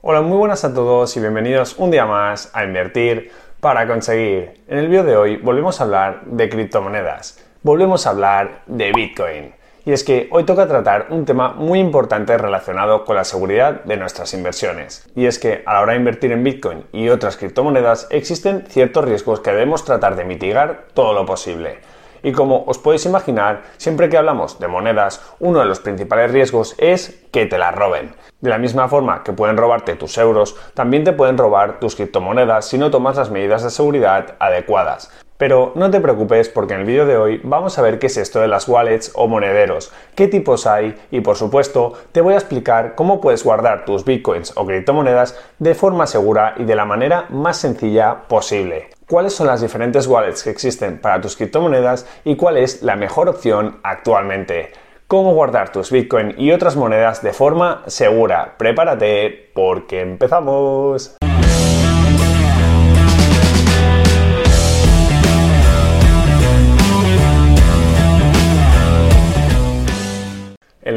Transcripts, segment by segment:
Hola, muy buenas a todos y bienvenidos un día más a Invertir para conseguir. En el vídeo de hoy volvemos a hablar de criptomonedas, volvemos a hablar de Bitcoin. Y es que hoy toca tratar un tema muy importante relacionado con la seguridad de nuestras inversiones. Y es que a la hora de invertir en Bitcoin y otras criptomonedas existen ciertos riesgos que debemos tratar de mitigar todo lo posible. Y como os podéis imaginar, siempre que hablamos de monedas, uno de los principales riesgos es que te las roben. De la misma forma que pueden robarte tus euros, también te pueden robar tus criptomonedas si no tomas las medidas de seguridad adecuadas. Pero no te preocupes porque en el vídeo de hoy vamos a ver qué es esto de las wallets o monederos, qué tipos hay y por supuesto te voy a explicar cómo puedes guardar tus bitcoins o criptomonedas de forma segura y de la manera más sencilla posible. Cuáles son las diferentes wallets que existen para tus criptomonedas y cuál es la mejor opción actualmente. Cómo guardar tus bitcoins y otras monedas de forma segura. Prepárate porque empezamos.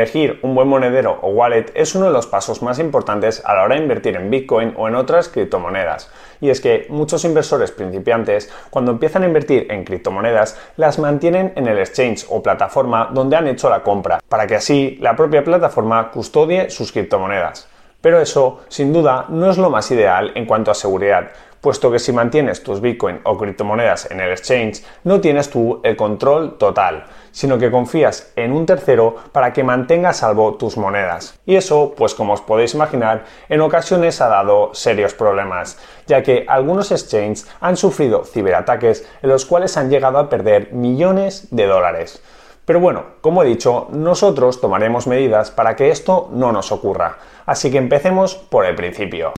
Elegir un buen monedero o wallet es uno de los pasos más importantes a la hora de invertir en Bitcoin o en otras criptomonedas. Y es que muchos inversores principiantes, cuando empiezan a invertir en criptomonedas, las mantienen en el exchange o plataforma donde han hecho la compra, para que así la propia plataforma custodie sus criptomonedas. Pero eso, sin duda, no es lo más ideal en cuanto a seguridad, puesto que si mantienes tus Bitcoin o criptomonedas en el exchange, no tienes tú el control total, sino que confías en un tercero para que mantenga a salvo tus monedas. Y eso, pues como os podéis imaginar, en ocasiones ha dado serios problemas, ya que algunos exchanges han sufrido ciberataques en los cuales han llegado a perder millones de dólares. Pero bueno, como he dicho, nosotros tomaremos medidas para que esto no nos ocurra. Así que empecemos por el principio.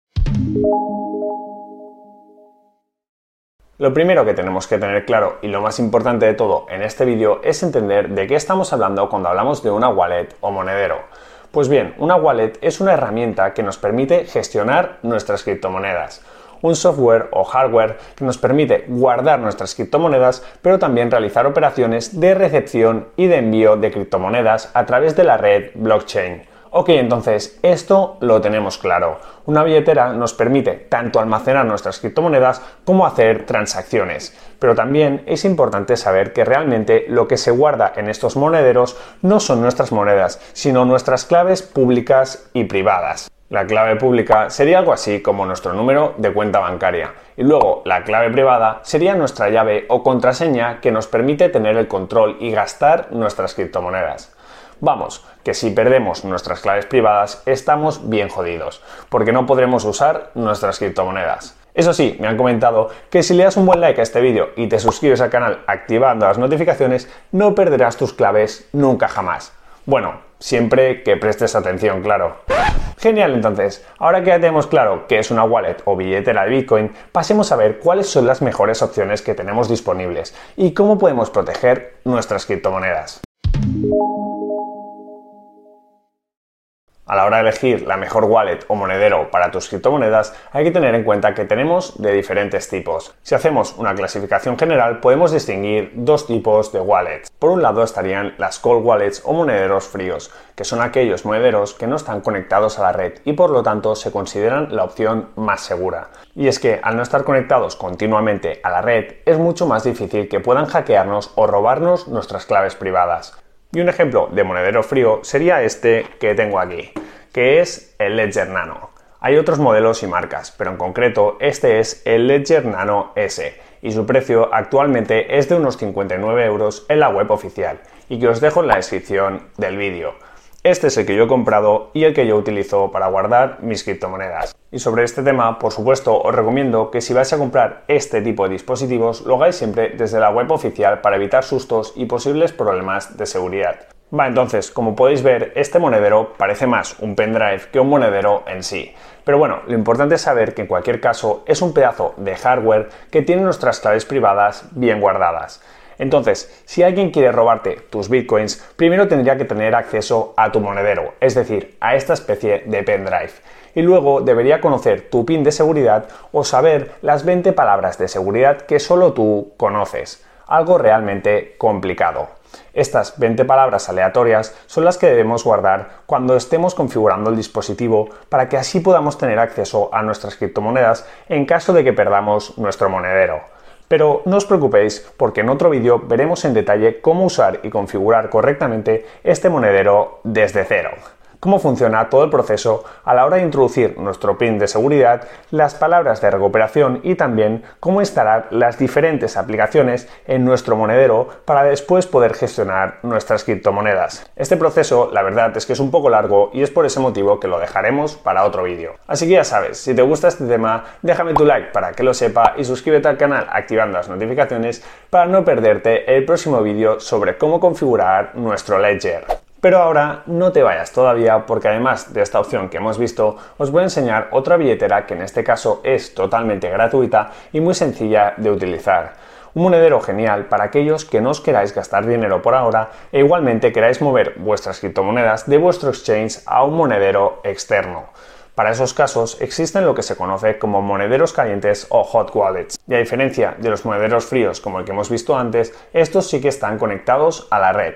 Lo primero que tenemos que tener claro y lo más importante de todo en este vídeo es entender de qué estamos hablando cuando hablamos de una wallet o monedero. Pues bien, una wallet es una herramienta que nos permite gestionar nuestras criptomonedas. Un software o hardware que nos permite guardar nuestras criptomonedas, pero también realizar operaciones de recepción y de envío de criptomonedas a través de la red blockchain. Ok, entonces esto lo tenemos claro. Una billetera nos permite tanto almacenar nuestras criptomonedas como hacer transacciones. Pero también es importante saber que realmente lo que se guarda en estos monederos no son nuestras monedas, sino nuestras claves públicas y privadas. La clave pública sería algo así como nuestro número de cuenta bancaria y luego la clave privada sería nuestra llave o contraseña que nos permite tener el control y gastar nuestras criptomonedas. Vamos, que si perdemos nuestras claves privadas estamos bien jodidos, porque no podremos usar nuestras criptomonedas. Eso sí, me han comentado que si le das un buen like a este vídeo y te suscribes al canal activando las notificaciones, no perderás tus claves nunca jamás. Bueno, siempre que prestes atención, claro. Genial, entonces, ahora que ya tenemos claro qué es una wallet o billetera de Bitcoin, pasemos a ver cuáles son las mejores opciones que tenemos disponibles y cómo podemos proteger nuestras criptomonedas. A la hora de elegir la mejor wallet o monedero para tus criptomonedas, hay que tener en cuenta que tenemos de diferentes tipos. Si hacemos una clasificación general, podemos distinguir dos tipos de wallets. Por un lado estarían las cold wallets o monederos fríos, que son aquellos monederos que no están conectados a la red y por lo tanto se consideran la opción más segura. Y es que al no estar conectados continuamente a la red, es mucho más difícil que puedan hackearnos o robarnos nuestras claves privadas. Y un ejemplo de monedero frío sería este que tengo aquí, que es el Ledger Nano. Hay otros modelos y marcas, pero en concreto este es el Ledger Nano S y su precio actualmente es de unos 59 euros en la web oficial y que os dejo en la descripción del vídeo. Este es el que yo he comprado y el que yo utilizo para guardar mis criptomonedas. Y sobre este tema, por supuesto, os recomiendo que si vais a comprar este tipo de dispositivos, lo hagáis siempre desde la web oficial para evitar sustos y posibles problemas de seguridad. Va, entonces, como podéis ver, este monedero parece más un pendrive que un monedero en sí. Pero bueno, lo importante es saber que en cualquier caso es un pedazo de hardware que tiene nuestras claves privadas bien guardadas. Entonces, si alguien quiere robarte tus bitcoins, primero tendría que tener acceso a tu monedero, es decir, a esta especie de pendrive. Y luego debería conocer tu PIN de seguridad o saber las 20 palabras de seguridad que solo tú conoces. Algo realmente complicado. Estas 20 palabras aleatorias son las que debemos guardar cuando estemos configurando el dispositivo para que así podamos tener acceso a nuestras criptomonedas en caso de que perdamos nuestro monedero. Pero no os preocupéis porque en otro vídeo veremos en detalle cómo usar y configurar correctamente este monedero desde cero cómo funciona todo el proceso a la hora de introducir nuestro PIN de seguridad, las palabras de recuperación y también cómo instalar las diferentes aplicaciones en nuestro monedero para después poder gestionar nuestras criptomonedas. Este proceso, la verdad es que es un poco largo y es por ese motivo que lo dejaremos para otro vídeo. Así que ya sabes, si te gusta este tema, déjame tu like para que lo sepa y suscríbete al canal activando las notificaciones para no perderte el próximo vídeo sobre cómo configurar nuestro Ledger. Pero ahora no te vayas todavía porque además de esta opción que hemos visto, os voy a enseñar otra billetera que en este caso es totalmente gratuita y muy sencilla de utilizar. Un monedero genial para aquellos que no os queráis gastar dinero por ahora e igualmente queráis mover vuestras criptomonedas de vuestro exchange a un monedero externo. Para esos casos existen lo que se conoce como monederos calientes o hot wallets. Y a diferencia de los monederos fríos como el que hemos visto antes, estos sí que están conectados a la red.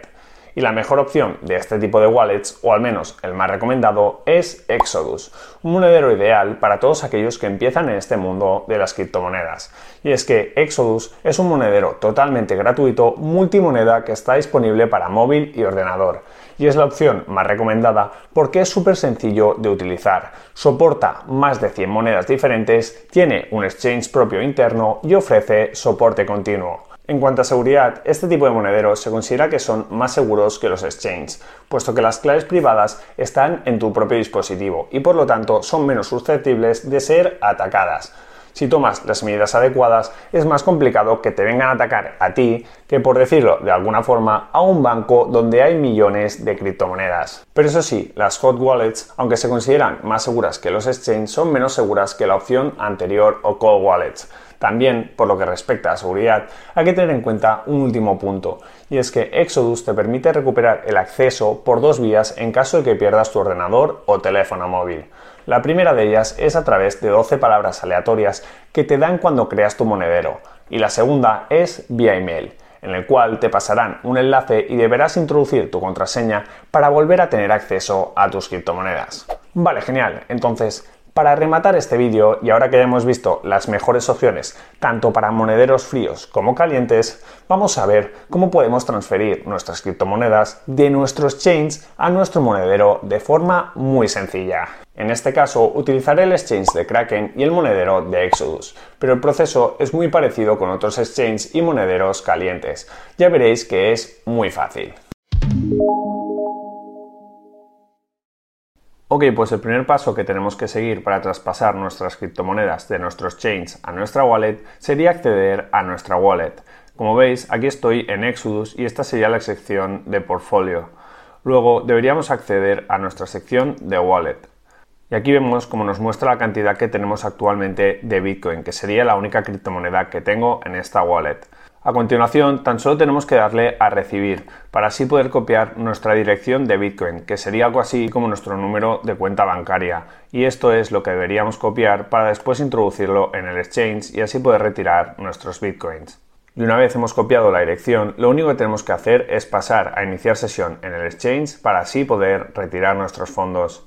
Y la mejor opción de este tipo de wallets, o al menos el más recomendado, es Exodus, un monedero ideal para todos aquellos que empiezan en este mundo de las criptomonedas. Y es que Exodus es un monedero totalmente gratuito multimoneda que está disponible para móvil y ordenador. Y es la opción más recomendada porque es súper sencillo de utilizar. Soporta más de 100 monedas diferentes, tiene un exchange propio interno y ofrece soporte continuo. En cuanto a seguridad, este tipo de monederos se considera que son más seguros que los exchanges, puesto que las claves privadas están en tu propio dispositivo y por lo tanto son menos susceptibles de ser atacadas. Si tomas las medidas adecuadas, es más complicado que te vengan a atacar a ti que, por decirlo de alguna forma, a un banco donde hay millones de criptomonedas. Pero eso sí, las hot wallets, aunque se consideran más seguras que los exchanges, son menos seguras que la opción anterior o cold wallets. También, por lo que respecta a seguridad, hay que tener en cuenta un último punto, y es que Exodus te permite recuperar el acceso por dos vías en caso de que pierdas tu ordenador o teléfono móvil. La primera de ellas es a través de 12 palabras aleatorias que te dan cuando creas tu monedero, y la segunda es vía email en el cual te pasarán un enlace y deberás introducir tu contraseña para volver a tener acceso a tus criptomonedas. Vale, genial. Entonces, para rematar este vídeo, y ahora que ya hemos visto las mejores opciones tanto para monederos fríos como calientes, vamos a ver cómo podemos transferir nuestras criptomonedas de nuestros chains a nuestro monedero de forma muy sencilla. En este caso utilizaré el exchange de Kraken y el monedero de Exodus, pero el proceso es muy parecido con otros exchanges y monederos calientes. Ya veréis que es muy fácil. Ok, pues el primer paso que tenemos que seguir para traspasar nuestras criptomonedas de nuestros chains a nuestra wallet sería acceder a nuestra wallet. Como veis, aquí estoy en Exodus y esta sería la sección de portfolio. Luego deberíamos acceder a nuestra sección de wallet. Y aquí vemos cómo nos muestra la cantidad que tenemos actualmente de Bitcoin, que sería la única criptomoneda que tengo en esta wallet. A continuación, tan solo tenemos que darle a recibir para así poder copiar nuestra dirección de Bitcoin, que sería algo así como nuestro número de cuenta bancaria. Y esto es lo que deberíamos copiar para después introducirlo en el exchange y así poder retirar nuestros Bitcoins. Y una vez hemos copiado la dirección, lo único que tenemos que hacer es pasar a iniciar sesión en el exchange para así poder retirar nuestros fondos.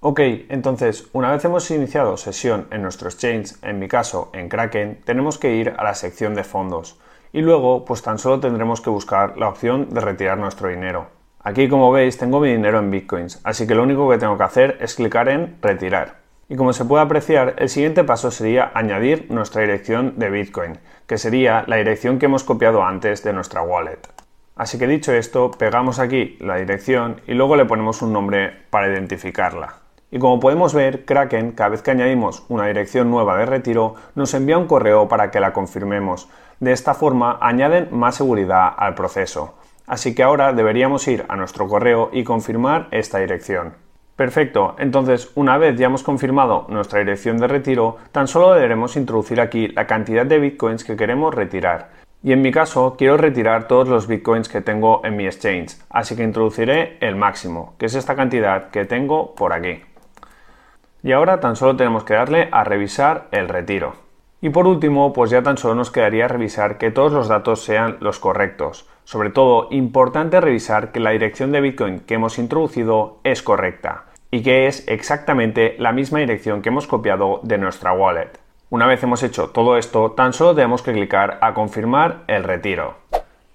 Ok, entonces una vez hemos iniciado sesión en nuestro exchange, en mi caso en Kraken, tenemos que ir a la sección de fondos y luego pues tan solo tendremos que buscar la opción de retirar nuestro dinero. Aquí como veis tengo mi dinero en bitcoins, así que lo único que tengo que hacer es clicar en retirar. Y como se puede apreciar, el siguiente paso sería añadir nuestra dirección de bitcoin, que sería la dirección que hemos copiado antes de nuestra wallet. Así que dicho esto, pegamos aquí la dirección y luego le ponemos un nombre para identificarla. Y como podemos ver, Kraken, cada vez que añadimos una dirección nueva de retiro, nos envía un correo para que la confirmemos. De esta forma añaden más seguridad al proceso. Así que ahora deberíamos ir a nuestro correo y confirmar esta dirección. Perfecto, entonces una vez ya hemos confirmado nuestra dirección de retiro, tan solo deberemos introducir aquí la cantidad de bitcoins que queremos retirar. Y en mi caso quiero retirar todos los bitcoins que tengo en mi exchange, así que introduciré el máximo, que es esta cantidad que tengo por aquí. Y ahora tan solo tenemos que darle a revisar el retiro. Y por último, pues ya tan solo nos quedaría revisar que todos los datos sean los correctos. Sobre todo, importante revisar que la dirección de Bitcoin que hemos introducido es correcta y que es exactamente la misma dirección que hemos copiado de nuestra wallet. Una vez hemos hecho todo esto, tan solo tenemos que clicar a confirmar el retiro.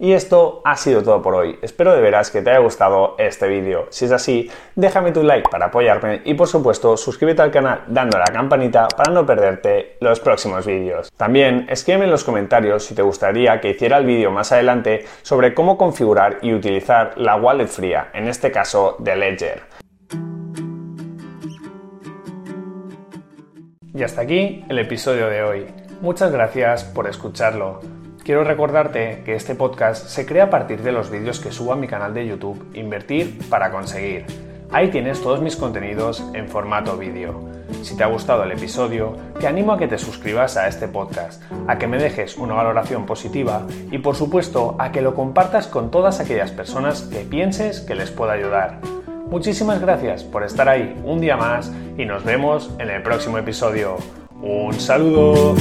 Y esto ha sido todo por hoy. Espero de veras que te haya gustado este vídeo. Si es así, déjame tu like para apoyarme y por supuesto suscríbete al canal dando a la campanita para no perderte los próximos vídeos. También escríbeme en los comentarios si te gustaría que hiciera el vídeo más adelante sobre cómo configurar y utilizar la wallet fría, en este caso de Ledger. Y hasta aquí el episodio de hoy. Muchas gracias por escucharlo. Quiero recordarte que este podcast se crea a partir de los vídeos que subo a mi canal de YouTube Invertir para conseguir. Ahí tienes todos mis contenidos en formato vídeo. Si te ha gustado el episodio, te animo a que te suscribas a este podcast, a que me dejes una valoración positiva y por supuesto a que lo compartas con todas aquellas personas que pienses que les pueda ayudar. Muchísimas gracias por estar ahí un día más y nos vemos en el próximo episodio. Un saludo.